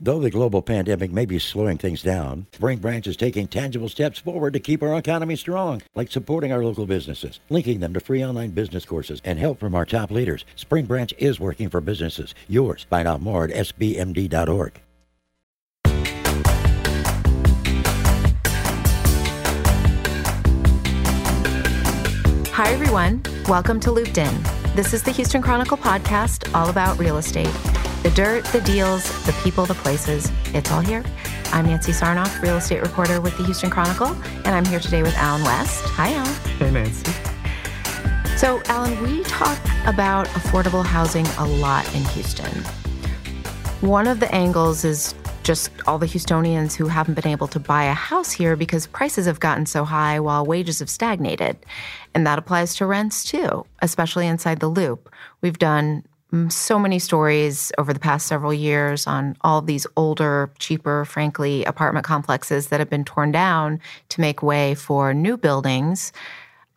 Though the global pandemic may be slowing things down, Spring Branch is taking tangible steps forward to keep our economy strong, like supporting our local businesses, linking them to free online business courses, and help from our top leaders. Spring Branch is working for businesses. Yours. Find out more at sbmd.org. Hi, everyone. Welcome to Looped In. This is the Houston Chronicle podcast all about real estate. The dirt, the deals, the people, the places, it's all here. I'm Nancy Sarnoff, real estate reporter with the Houston Chronicle, and I'm here today with Allyn West. Hi, Allyn. Hey, Nancy. So, Allyn, we talk about affordable housing a lot in Houston. One of the angles is just all the Houstonians who haven't been able to buy a house here because prices have gotten so high while wages have stagnated. And that applies to rents too, especially inside the loop. We've done Mm, so many stories over the past several years on all these older, cheaper, frankly, apartment complexes that have been torn down to make way for new buildings.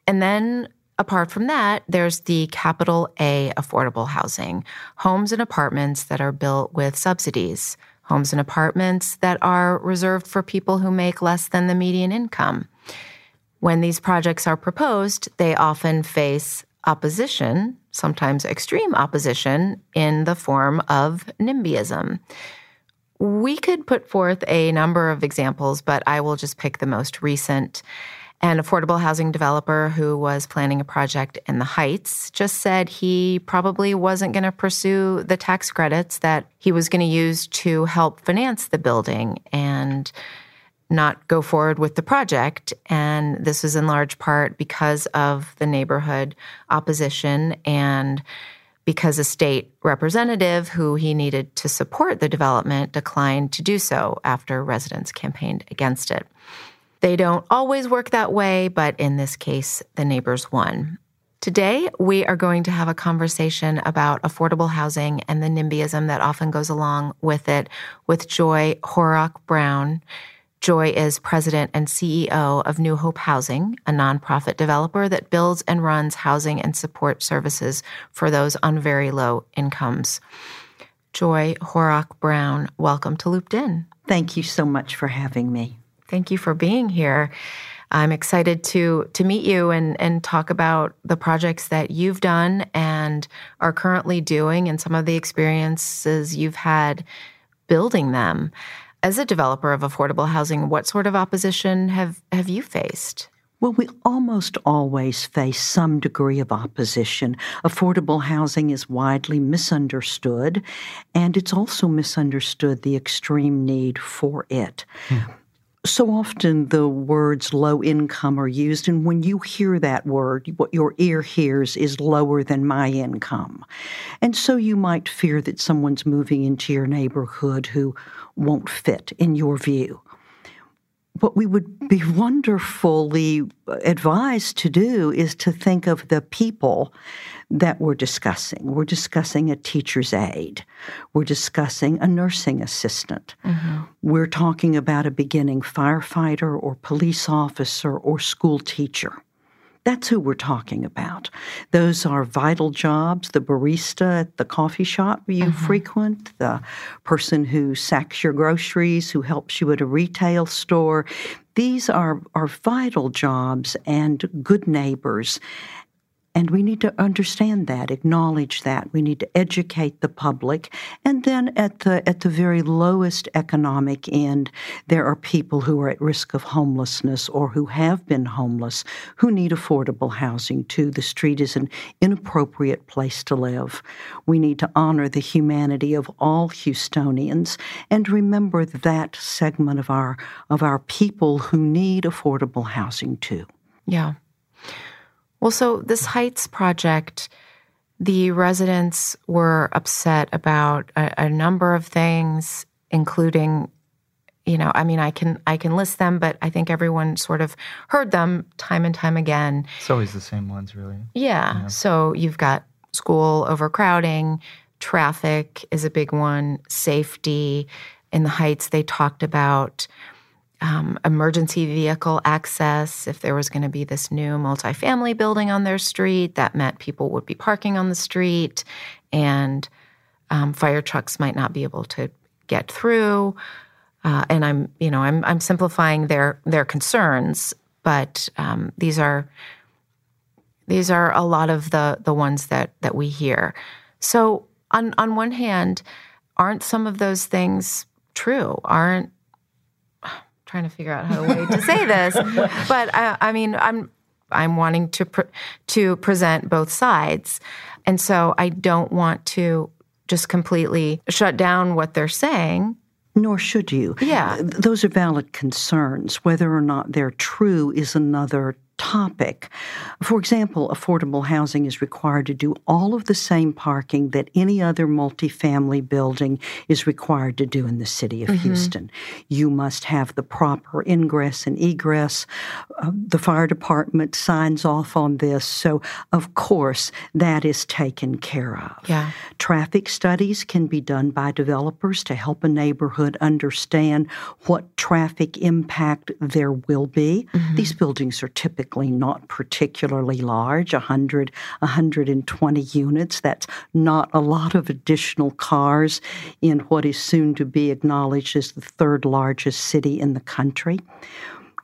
And then apart from that, there's the capital A affordable housing, homes and apartments that are built with subsidies homes and apartments that are reserved for people who make less than the median income. When these projects are proposed, they often face opposition, sometimes extreme opposition, in the form of NIMBYism. We could put forth a number of examples, but I will just pick the most recent. An affordable housing developer who was planning a project in the Heights just said he probably wasn't going to pursue the tax credits that he was going to use to help finance the building and not go forward with the project. And this was in large part because of the neighborhood opposition and because a state representative who he needed to support the development declined to do so after residents campaigned against it. They don't always work that way, but in this case, the neighbors won. Today, we are going to have a conversation about affordable housing and the NIMBYism that often goes along with it with Joy Horak-Brown. Joy is president and CEO of New Hope Housing, a nonprofit developer that builds and runs housing and support services for those on very low incomes. Joy Horak-Brown, welcome to Looped In. Thank you so much for having me. Thank you for being here. I'm excited to to meet you and and talk about the projects that you've done and are currently doing and some of the experiences you've had building them. As a developer of affordable housing, what sort of opposition have have you faced? Well, we almost always face some degree of opposition. Affordable housing is widely misunderstood, and it's also misunderstood the extreme need for it. Hmm so often the words low income are used, and when you hear that word, what your ear hears is lower than my income. And so you might fear that someone's moving into your neighborhood who won't fit in your view. What we would be wonderfully advised to do is to think of the people that we're discussing. We're discussing a teacher's aide. We're discussing a nursing assistant. Mm-hmm. We're talking about a beginning firefighter or police officer or school teacher. That's who we're talking about. Those are vital jobs the barista at the coffee shop you mm-hmm. frequent, the person who sacks your groceries, who helps you at a retail store. These are, are vital jobs and good neighbors. And we need to understand that, acknowledge that. We need to educate the public. And then at the at the very lowest economic end, there are people who are at risk of homelessness or who have been homeless who need affordable housing too. The street is an inappropriate place to live. We need to honor the humanity of all Houstonians and remember that segment of our of our people who need affordable housing too. Yeah. Well, so this Heights project, the residents were upset about a, a number of things, including you know i mean i can i can list them but i think everyone sort of heard them time and time again. It's always the same ones really. Yeah, yeah. so you've got school overcrowding traffic is a big one safety. In the heights they talked about um, emergency vehicle access. If there was going to be this new multifamily building on their street, that meant people would be parking on the street and um, fire trucks might not be able to get through. Uh, and I'm, you know, I'm I'm simplifying their their concerns, but um, these are these are a lot of the the ones that that we hear. So on on one hand, aren't some of those things true? Aren't trying to figure out how way to say this, but I, I, mean, I'm I'm wanting to pre- to present both sides, and so I don't want to just completely shut down what they're saying. Nor should you. Yeah. Those are valid concerns. Whether or not they're true is another topic. For example, affordable housing is required to do all of the same parking that any other multifamily building is required to do in the city of mm-hmm. Houston. You must have the proper ingress and egress. Uh, the fire department signs off on this, so of course that is taken care of. Yeah. Traffic studies can be done by developers to help a neighborhood understand what traffic impact there will be. Mm-hmm. These buildings are typically not particularly large 100, 120 units. That's not a lot of additional cars in what is soon to be acknowledged as the third largest city in the country.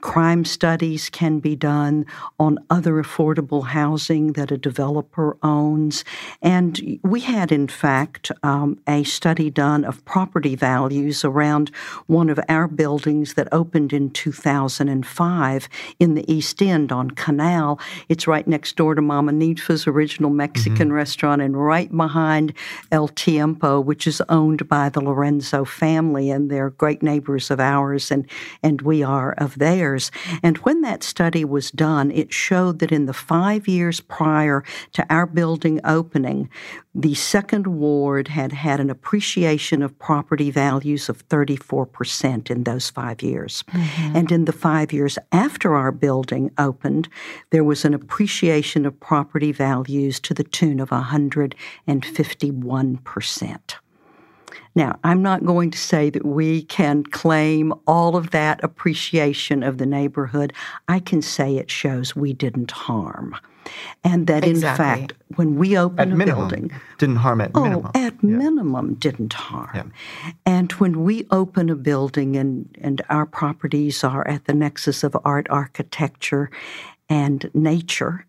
Crime studies can be done on other affordable housing that a developer owns. And we had, in fact, um, a study done of property values around one of our buildings that opened in 2005 in the East End on Canal. It's right next door to Mama Ninfa's original Mexican mm-hmm. restaurant and right behind El Tiempo, which is owned by the Laurenzo family. And they're great neighbors of ours, and, and we are of theirs years. And when that study was done, it showed that in the five years prior to our building opening, the second ward had had an appreciation of property values of 34% in those five years. Mm-hmm. And in the five years after our building opened, there was an appreciation of property values to the tune of 151%. Now, I'm not going to say that we can claim all of that appreciation of the neighborhood. I can say it shows we didn't harm. And that exactly. in fact, when we open at a minimum, building, didn't harm at oh, minimum. at yeah. minimum, didn't harm. Yeah. And when we open a building, and and our properties are at the nexus of art, architecture, and nature,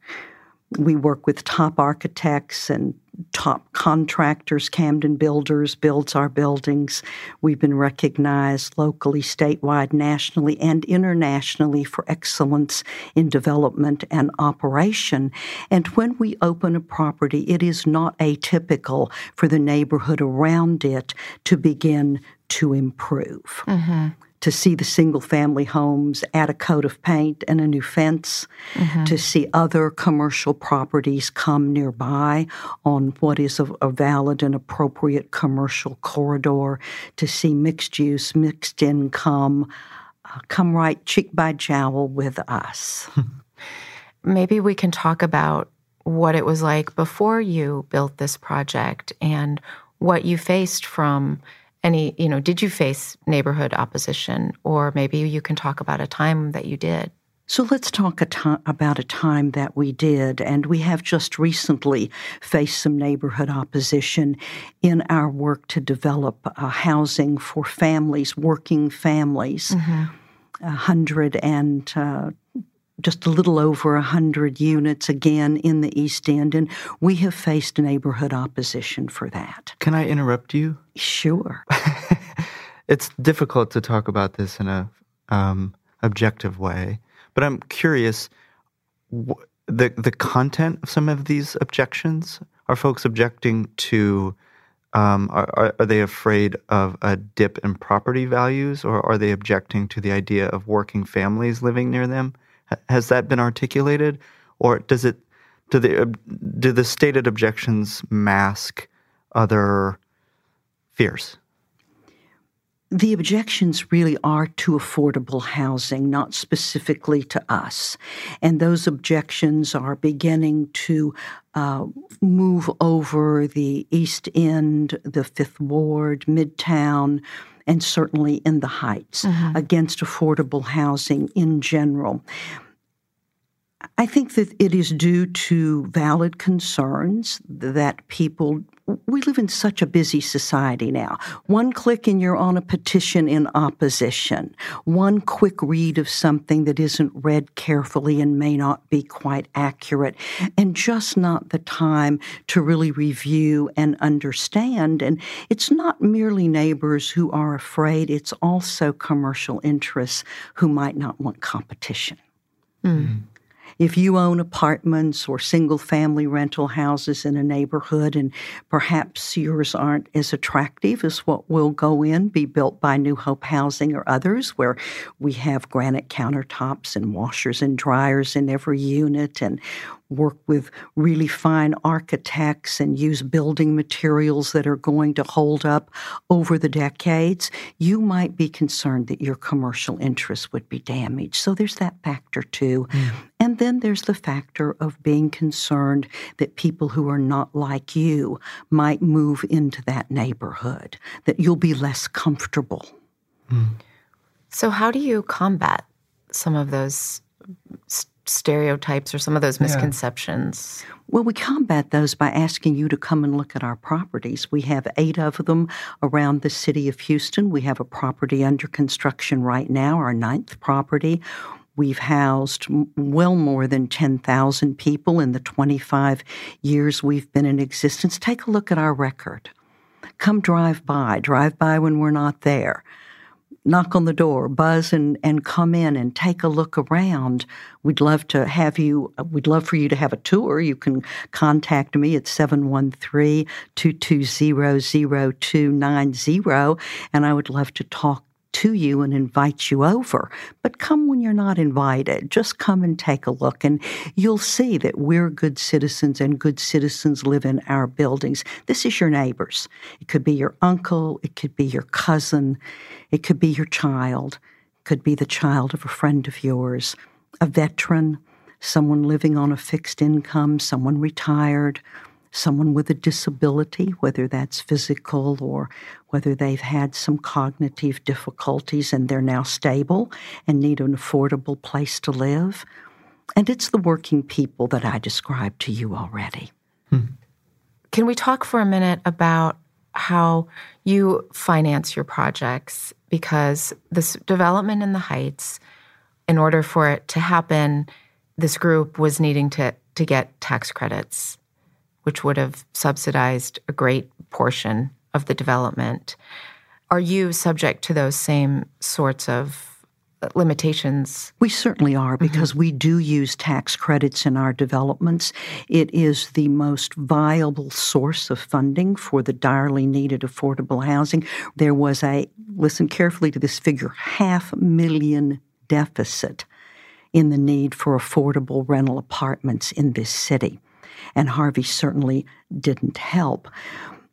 we work with top architects and top contractors. Camden Builders builds our buildings. We've been recognized locally, statewide, nationally, and internationally for excellence in development and operation. And when we open a property, it is not atypical for the neighborhood around it to begin to improve. Mm-hmm to see the single family homes add a coat of paint and a new fence, mm-hmm. to see other commercial properties come nearby on what is a, a, valid and appropriate commercial corridor, to see mixed use, mixed income uh, come right cheek by jowl with us. Maybe we can talk about what it was like before you built this project and what you faced from any, you know, did you face neighborhood opposition? Or maybe you can talk about a time that you did. So let's talk a to- about a time that we did, and we have just recently faced some neighborhood opposition in our work to develop uh, housing for families, working families. Mm-hmm. A hundred and uh, just a little over 100 units again in the East End, and we have faced neighborhood opposition for that. Can I interrupt you? Sure. it's difficult to talk about this in a um, objective way, but I'm curious wh- the the content of some of these objections. Are folks objecting to? Um, are, are they afraid of a dip in property values, or are they objecting to the idea of working families living near them? Has that been articulated, or does it? Do the do the stated objections mask other fears? The objections really are to affordable housing, not specifically to us. And those objections are beginning to uh, move over the East End, the Fifth Ward, Midtown, and certainly in the Heights mm-hmm. against affordable housing in general. I think that it is due to valid concerns that people we live in such a busy society now. One click and you're on a petition in opposition. One quick read of something that isn't read carefully and may not be quite accurate, and just not the time to really review and understand. And it's not merely neighbors who are afraid, it's also commercial interests who might not want competition. Mm. If you own apartments or single family rental houses in a neighborhood and perhaps yours aren't as attractive as what will go in, be built by New Hope Housing or others, where we have granite countertops and washers and dryers in every unit and work with really fine architects and use building materials that are going to hold up over the decades, you might be concerned that your commercial interests would be damaged. So there's that factor too. Mm. And then there's the factor of being concerned that people who are not like you might move into that neighborhood, that you'll be less comfortable. Mm. So, how do you combat some of those stereotypes or some of those misconceptions? Yeah. Well, we combat those by asking you to come and look at our properties. We have eight of them around the city of Houston. We have a property under construction right now, our ninth property. We've housed well more than 10,000 people in the 25 years we've been in existence. Take a look at our record. Come drive by, drive by when we're not there knock on the door, buzz and, and come in and take a look around. We'd love to have you, we'd love for you to have a tour. You can contact me at 713 220 0290, and I would love to talk to you and invite you over. But come when you're not invited. Just come and take a look, and you'll see that we're good citizens and good citizens live in our buildings. This is your neighbors. It could be your uncle, it could be your cousin, it could be your child, it could be the child of a friend of yours, a veteran, someone living on a fixed income, someone retired, someone with a disability, whether that's physical or whether they've had some cognitive difficulties and they're now stable and need an affordable place to live. And it's the working people that I described to you already. Hmm. Can we talk for a minute about how you finance your projects? Because this development in the Heights, in order for it to happen, this group was needing to, to get tax credits which would have subsidized a great portion of the development. Are you subject to those same sorts of limitations? We certainly are mm-hmm. because mm-hmm. we do use tax credits in our developments. It is the most viable source of funding for the direly needed affordable housing. There was a, listen carefully to this figure, half million deficit in the need for affordable rental apartments in this city and Harvey certainly didn't help.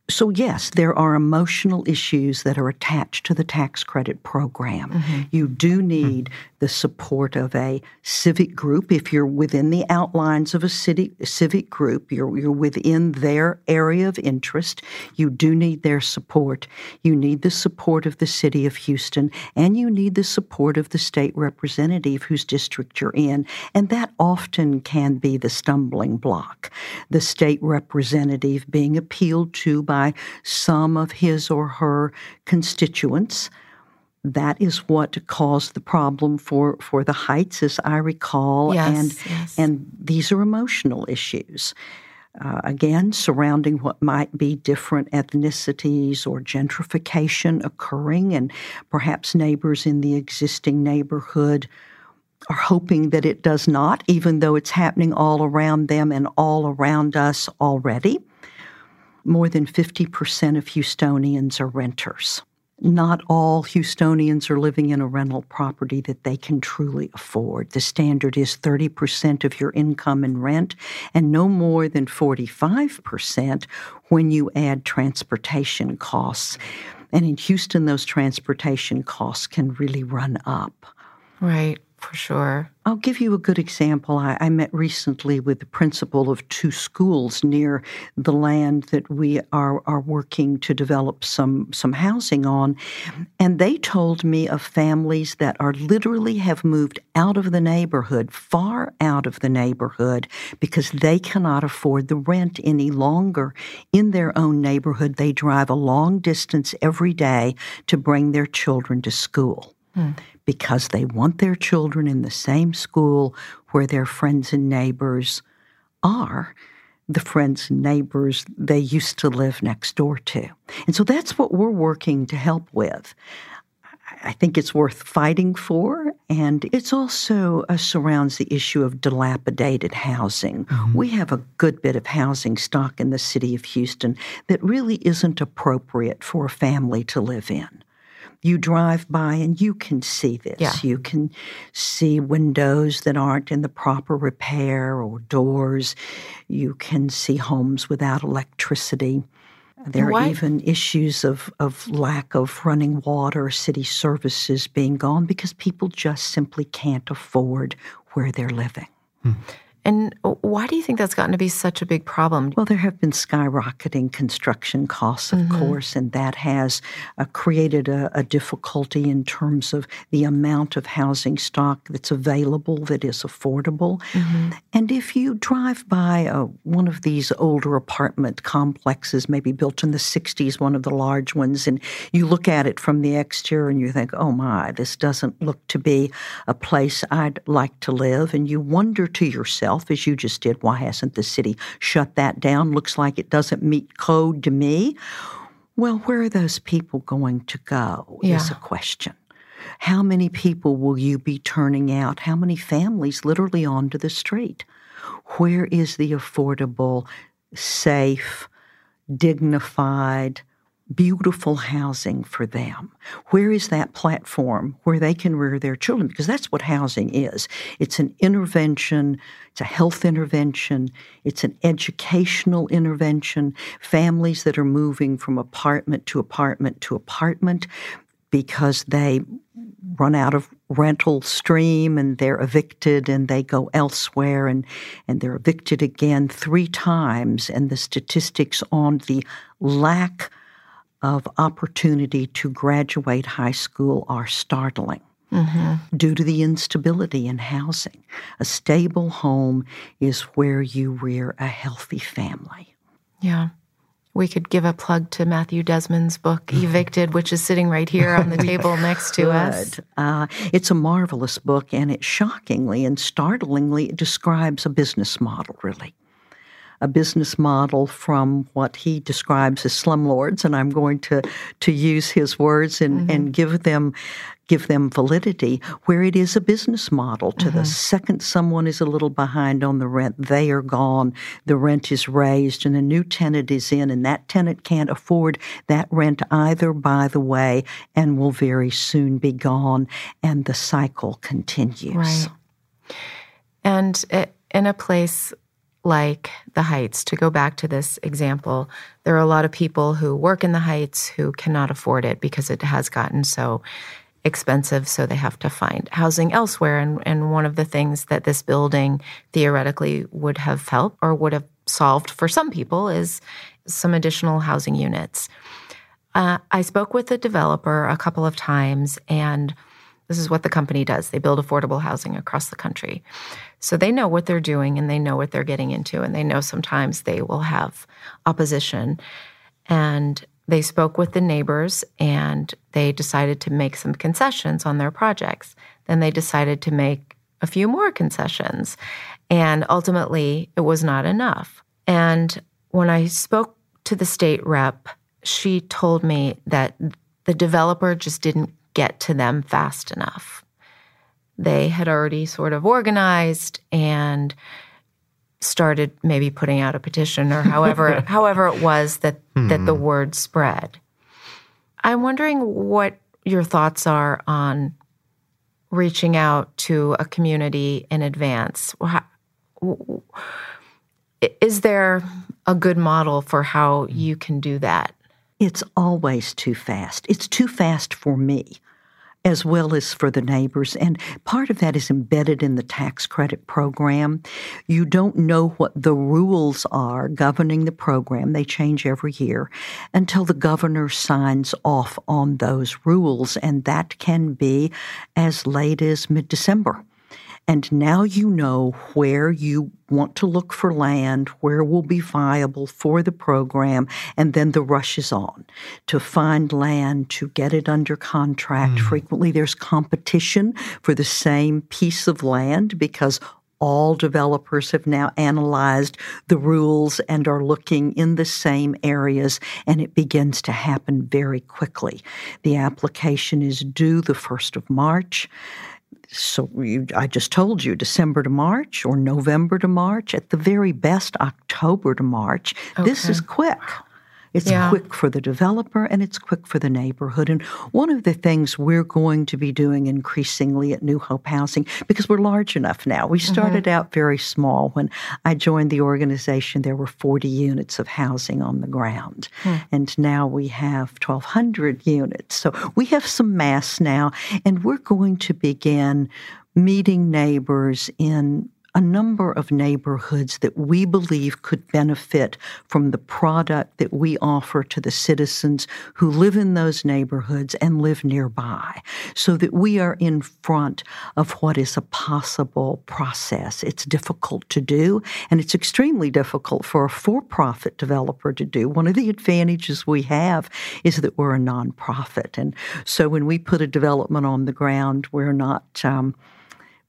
So, yes, there are emotional issues that are attached to the tax credit program. Mm-hmm. You do need mm-hmm the support of a civic group. If you're within the outlines of a city, civic group, you're, you're within their area of interest, you do need their support. You need the support of the city of Houston, and you need the support of the state representative whose district you're in. And that often can be the stumbling block. The state representative being appealed to by some of his or her constituents that is what caused the problem for, for the Heights, as I recall. Yes, and, yes. and these are emotional issues. Uh, again, surrounding what might be different ethnicities or gentrification occurring, and perhaps neighbors in the existing neighborhood are hoping that it does not, even though it's happening all around them and all around us already. More than 50% of Houstonians are renters not all Houstonians are living in a rental property that they can truly afford. The standard is 30% of your income in rent and no more than 45% when you add transportation costs. And in Houston, those transportation costs can really run up. Right. For sure. I'll give you a good example. I, I, met recently with the principal of two schools near the land that we are, are working to develop some, some housing on. And they told me of families that are literally have moved out of the neighborhood, far out of the neighborhood, because they cannot afford the rent any longer. In their own neighborhood, they drive a long distance every day to bring their children to school. Hmm because they want their children in the same school where their friends and neighbors are the friends and neighbors they used to live next door to. And so that's what we're working to help with. I think it's worth fighting for, and it's also uh, surrounds the issue of dilapidated housing. Mm-hmm. We have a good bit of housing stock in the city of Houston that really isn't appropriate for a family to live in you drive by and you can see this. Yeah. You can see windows that aren't in the proper repair or doors. You can see homes without electricity. There are even issues of, of lack of running water, city services being gone because people just simply can't afford where they're living. Hmm. And why do you think that's gotten to be such a big problem? Well, there have been skyrocketing construction costs, of mm-hmm. course, and that has uh, created a, a, difficulty in terms of the amount of housing stock that's available that is affordable. Mm-hmm. And if you drive by uh, one of these older apartment complexes, maybe built in the 60s, one of the large ones, and you look at it from the exterior and you think, oh my, this doesn't look to be a place I'd like to live, and you wonder to yourself, yourself, as you just did, why hasn't the city shut that down? Looks like it doesn't meet code to me. Well, where are those people going to go? Yeah. Is a question. How many people will you be turning out? How many families literally onto the street? Where is the affordable, safe, dignified, beautiful housing for them? Where is that platform where they can rear their children? Because that's what housing is it's an intervention, it's a health intervention, it's an educational intervention. Families that are moving from apartment to apartment to apartment because they run out of rental stream and they're evicted and they go elsewhere and, and they're evicted again three times. And the statistics on the lack of opportunity to graduate high school are startling. Mm-hmm. Due to the instability in housing, a stable home is where you rear a healthy family. Yeah. We could give a plug to Matthew Desmond's book, Evicted, which is sitting right here on the table next to us. Uh, it's a marvelous book, and it shockingly and startlingly describes a business model, really a business model from what he describes as slumlords, and I'm going to to use his words and, mm-hmm. and give them give them validity where it is a business model to mm-hmm. the second someone is a little behind on the rent they are gone the rent is raised and a new tenant is in and that tenant can't afford that rent either by the way and will very soon be gone and the cycle continues right and in a place like the Heights, to go back to this example, there are a lot of people who work in the Heights who cannot afford it because it has gotten so expensive, so they have to find housing elsewhere. And, and one of the things that this building theoretically would have helped or would have solved for some people is some additional housing units. Uh, I spoke with the developer a couple of times, and this is what the company does they build affordable housing across the country. So they know what they're doing and they know what they're getting into, and they know sometimes they will have opposition. And they spoke with the neighbors and they decided to make some concessions on their projects. Then they decided to make a few more concessions. And ultimately, it was not enough. And when I spoke to the state rep, she told me that the developer just didn't get to them fast enough they had already sort of organized and started maybe putting out a petition or however however it was that hmm. that the word spread. I'm wondering what your thoughts are on reaching out to a community in advance. Is there a good model for how you can do that? It's always too fast. It's too fast for me. As well as for the neighbors. And part of that is embedded in the tax credit program. You don't know what the rules are governing the program, they change every year until the governor signs off on those rules. And that can be as late as mid December. And now you know where you want to look for land, where will be viable for the program, and then the rush is on to find land, to get it under contract. Mm. Frequently, there's competition for the same piece of land because all developers have now analyzed the rules and are looking in the same areas, and it begins to happen very quickly. The application is due the 1st of March so you, I just told you December to March or November to March, at the very best October to March. Okay. This is quick. It's yeah. quick for the developer and it's quick for the neighborhood. And one of the things we're going to be doing increasingly at New Hope Housing, because we're large enough now, we started mm-hmm. out very small. When I joined the organization, there were 40 units of housing on the ground. Mm. And now we have 1,200 units. So we have some mass now, and we're going to begin meeting neighbors in a number of neighborhoods that we believe could benefit from the product that we offer to the citizens who live in those neighborhoods and live nearby, so that we are in front of what is a possible process. It's difficult to do, and it's extremely difficult for a for profit developer to do. One of the advantages we have is that we're a nonprofit. And so when we put a development on the ground, we're not. Um,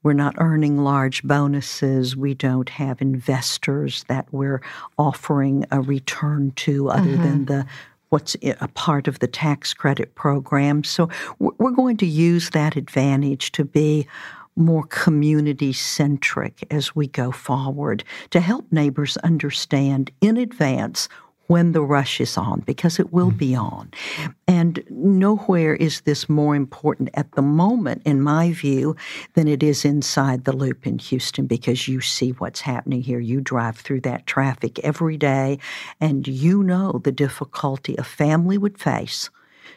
we're not earning large bonuses. We don't have investors that we're offering a return to other mm-hmm. than the what's a part of the tax credit program. So we're going to use that advantage to be more community centric as we go forward to help neighbors understand in advance when the rush is on, because it will mm-hmm. be on. And nowhere is this more important at the moment, in my view, than it is inside the loop in Houston, because you see what's happening here. You drive through that traffic every day, and you know the difficulty a family would face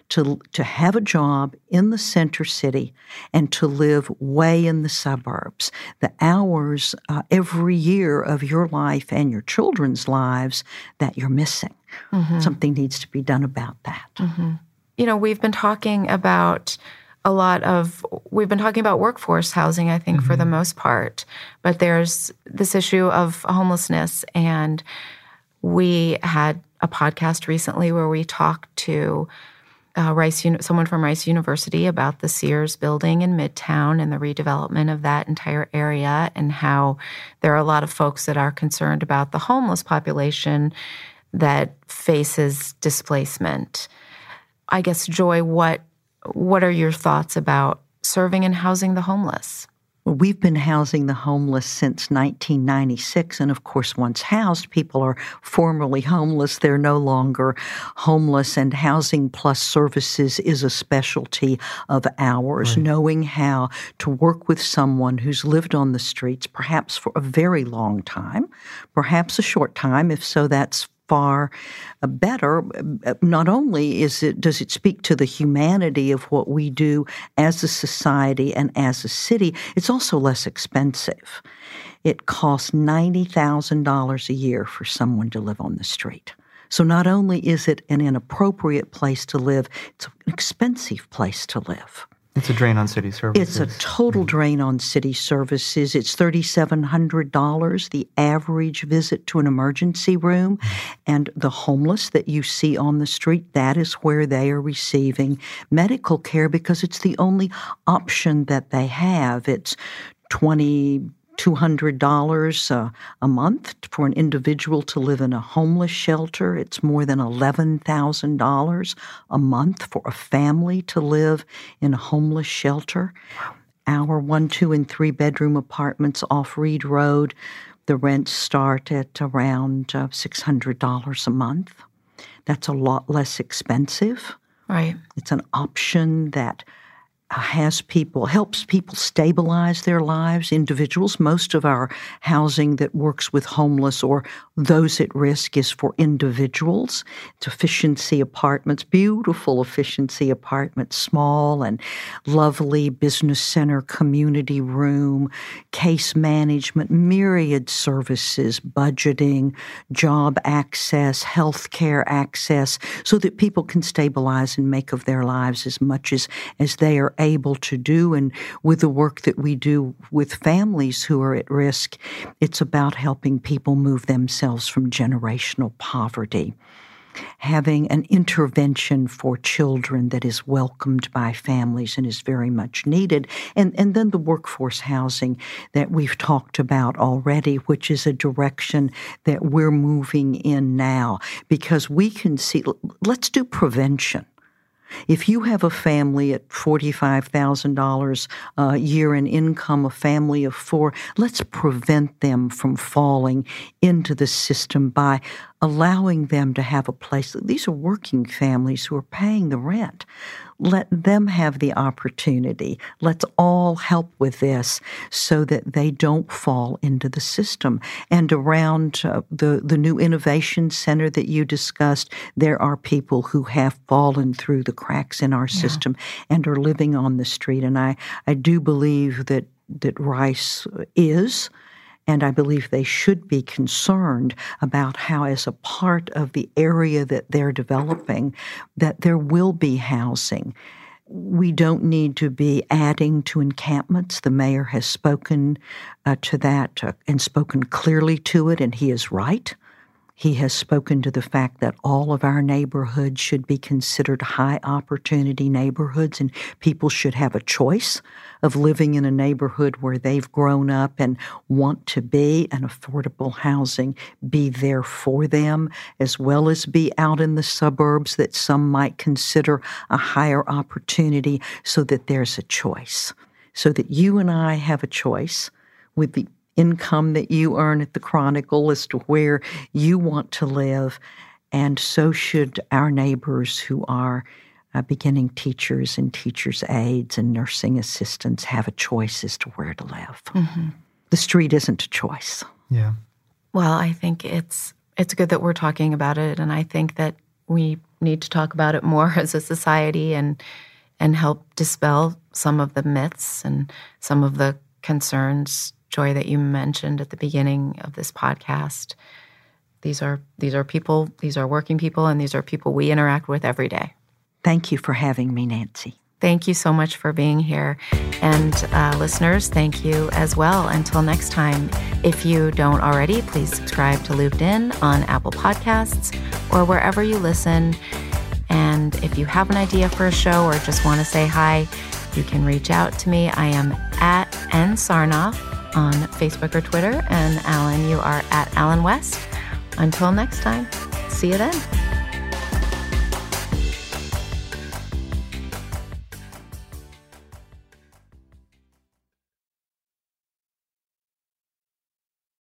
to, to have a job in the center city and to live way in the suburbs. The hours uh, every year of your life and your children's lives that you're missing. Mm-hmm. Something needs to be done about that. Mm-hmm. You know, we've been talking about a lot of we've been talking about workforce housing i think mm-hmm. for the mm-hmm. most part but there's this issue of homelessness and we had a podcast recently where we talked to uh, Rice, someone from Rice University about the Sears building in Midtown and the redevelopment of that entire area, and how there are a lot of folks that are concerned about the homeless population that faces displacement. I guess, Joy, what what are your thoughts about serving and housing the homeless? Well, we've been housing the homeless since 1996. And of course, once housed, people are formerly homeless. They're no longer homeless. And Housing Plus Services is a specialty of ours, right. knowing how to work with someone who's lived on the streets, perhaps for a very long time, perhaps a short time. If so, that's far uh, better. Uh, not only is it does it speak to the humanity of what we do as a society and as a city, it's also less expensive. It costs ninety thousand dollars a year for someone to live on the street. So not only is it an inappropriate place to live, it's an expensive place to live. It's a drain on city services. It's a total mm-hmm. drain on city services. It's $3,700 the average visit to an emergency room. Mm-hmm. And the homeless that you see on the street, that is where they are receiving medical care because it's the only option that they have. It's 20 $200 uh, a month for an individual to live in a homeless shelter. It's more than $11,000 a month for a family to live in a homeless shelter. Our one, two, and three bedroom apartments off Reed Road, the rents start at around uh, $600 a month. That's a lot less expensive. Right. It's an option that has people, helps people stabilize their lives, individuals. Most of our housing that works with homeless or those at risk is for individuals. It's efficiency apartments, beautiful efficiency apartments, small and lovely business center, community room, case management, myriad services, budgeting, job access, health care access, so that people can stabilize and make of their lives as much as, as they are able to do. And with the work that we do with families who are at risk, it's about helping people move themselves from generational poverty having an intervention for children that is welcomed by families and is very much needed. And, and then the workforce housing that we've talked about already, which is a direction that we're moving in now because we can see, let's do prevention. If you have a family at $45,000 a uh, year in income, a family of four, let's prevent them from falling into the system by allowing them to have a place. These are working families who are paying the rent. Let them have the opportunity. Let's all help with this so that they don't fall into the system. And around uh, the, the new innovation center that you discussed, there are people who have fallen through the cracks in our yeah. system and are living on the street. And I, I do believe that, that Rice is and I believe they should be concerned about how, as a part of the area that they're developing, that there will be housing. We don't need to be adding to encampments. The mayor has spoken uh, to that uh, and spoken clearly to it, and he is right. He has spoken to the fact that all of our neighborhoods should be considered high opportunity neighborhoods and people should have a choice of living in a neighborhood where they've grown up and want to be and affordable housing be there for them, as well as be out in the suburbs that some might consider a higher opportunity so that there's a choice. So that you and I have a choice with the income that you earn at the Chronicle as to where you want to live. And so should our neighbors who are uh, beginning teachers and teachers' aides and nursing assistants have a choice as to where to live. Mm-hmm. The street isn't a choice. Yeah. Well, I think it's it's good that we're talking about it, and I think that we need to talk about it more as a society and and help dispel some of the myths and some of the concerns joy that you mentioned at the beginning of this podcast. These are these are people these are working people and these are people we interact with every day. Thank you for having me nancy. Thank you so much for being here. And uh, listeners thank you as well. Until next time if you don't already please subscribe to looped in on apple podcasts or wherever you listen. And if you have an idea for a show or just want to say hi you can reach out to me. I am at n sarnoff on Facebook or Twitter. And Allyn, you are at Allyn West. Until next time, see you then.